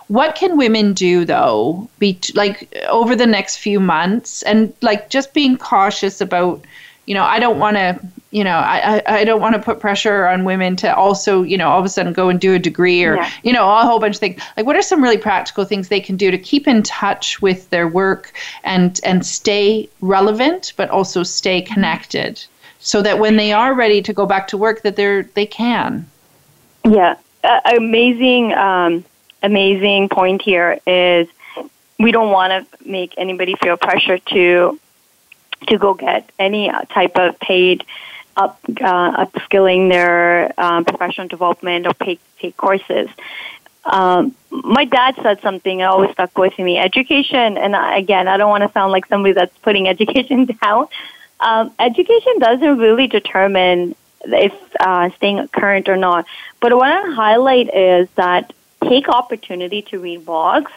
[SPEAKER 2] What can women do though, be like over the next few months, and like just being cautious about you know, I don't want to, you know, I, I don't want to put pressure on women to also, you know, all of a sudden go and do a degree or, yeah. you know, a whole bunch of things. Like, what are some really practical things they can do to keep in touch with their work and and stay relevant, but also stay connected, so that when they are ready to go back to work, that they're they can.
[SPEAKER 6] Yeah, uh, amazing, um, amazing point here is we don't want to make anybody feel pressure to to go get any type of paid up uh, upskilling their um, professional development or paid, take courses. Um, my dad said something that always stuck with me. Education, and again, I don't want to sound like somebody that's putting (laughs) education down. Um, education doesn't really determine if uh, staying current or not. But what I highlight is that take opportunity to read blogs.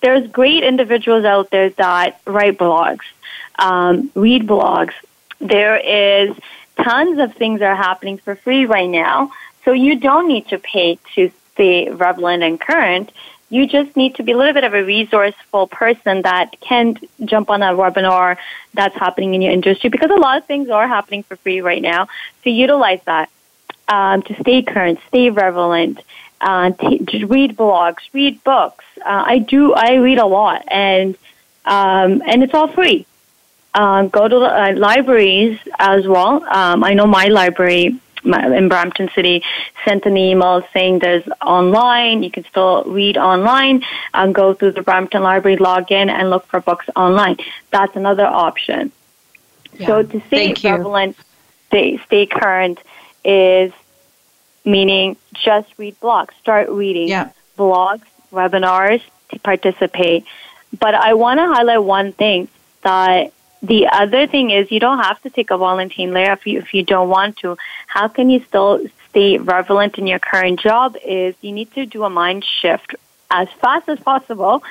[SPEAKER 6] There's great individuals out there that write blogs um, read blogs. There is tons of things that are happening for free right now. So you don't need to pay to stay relevant and current. You just need to be a little bit of a resourceful person that can jump on a webinar that's happening in your industry because a lot of things are happening for free right now. So utilize that um, to stay current, stay relevant, uh, to read blogs, read books. Uh, I do. I read a lot, and um, and it's all free um, go to uh, libraries as well. Um, I know my library my, in Brampton City sent an email saying there's online. You can still read online and go through the Brampton Library, log in, and look for books online. That's another option. Yeah. So to stay prevalent, stay, stay current is meaning just read blogs. Start reading
[SPEAKER 2] yeah.
[SPEAKER 6] blogs, webinars to participate. But I want to highlight one thing that the other thing is you don't have to take a volunteer layer if you, if you don't want to. How can you still stay relevant in your current job is you need to do a mind shift as fast as possible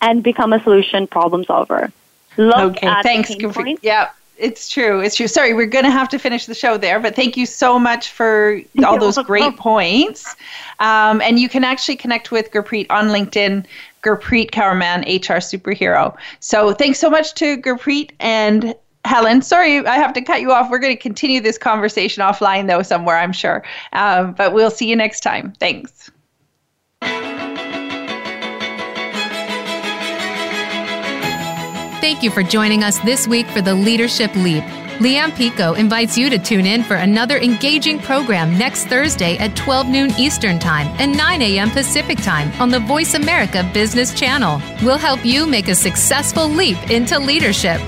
[SPEAKER 6] and become a solution problem solver.
[SPEAKER 2] Look okay, thanks. Yeah, it's true. It's true. Sorry, we're going to have to finish the show there, but thank you so much for (laughs) all those great points. Um, and you can actually connect with Gurpreet on LinkedIn. Gurpreet Kaur Mann, HR superhero. So thanks so much to Gurpreet and Helen, sorry, I have to cut you off. We're going to continue this conversation offline, though, somewhere, I'm sure. Um, but we'll see you next time. Thanks.
[SPEAKER 1] Thank you for joining us this week for the Leadership Leap. Leanne Picot invites you to tune in for another engaging program next Thursday at 12 noon Eastern Time and 9 a.m. Pacific Time on the Voice America Business Channel. We'll help you make a successful leap into leadership.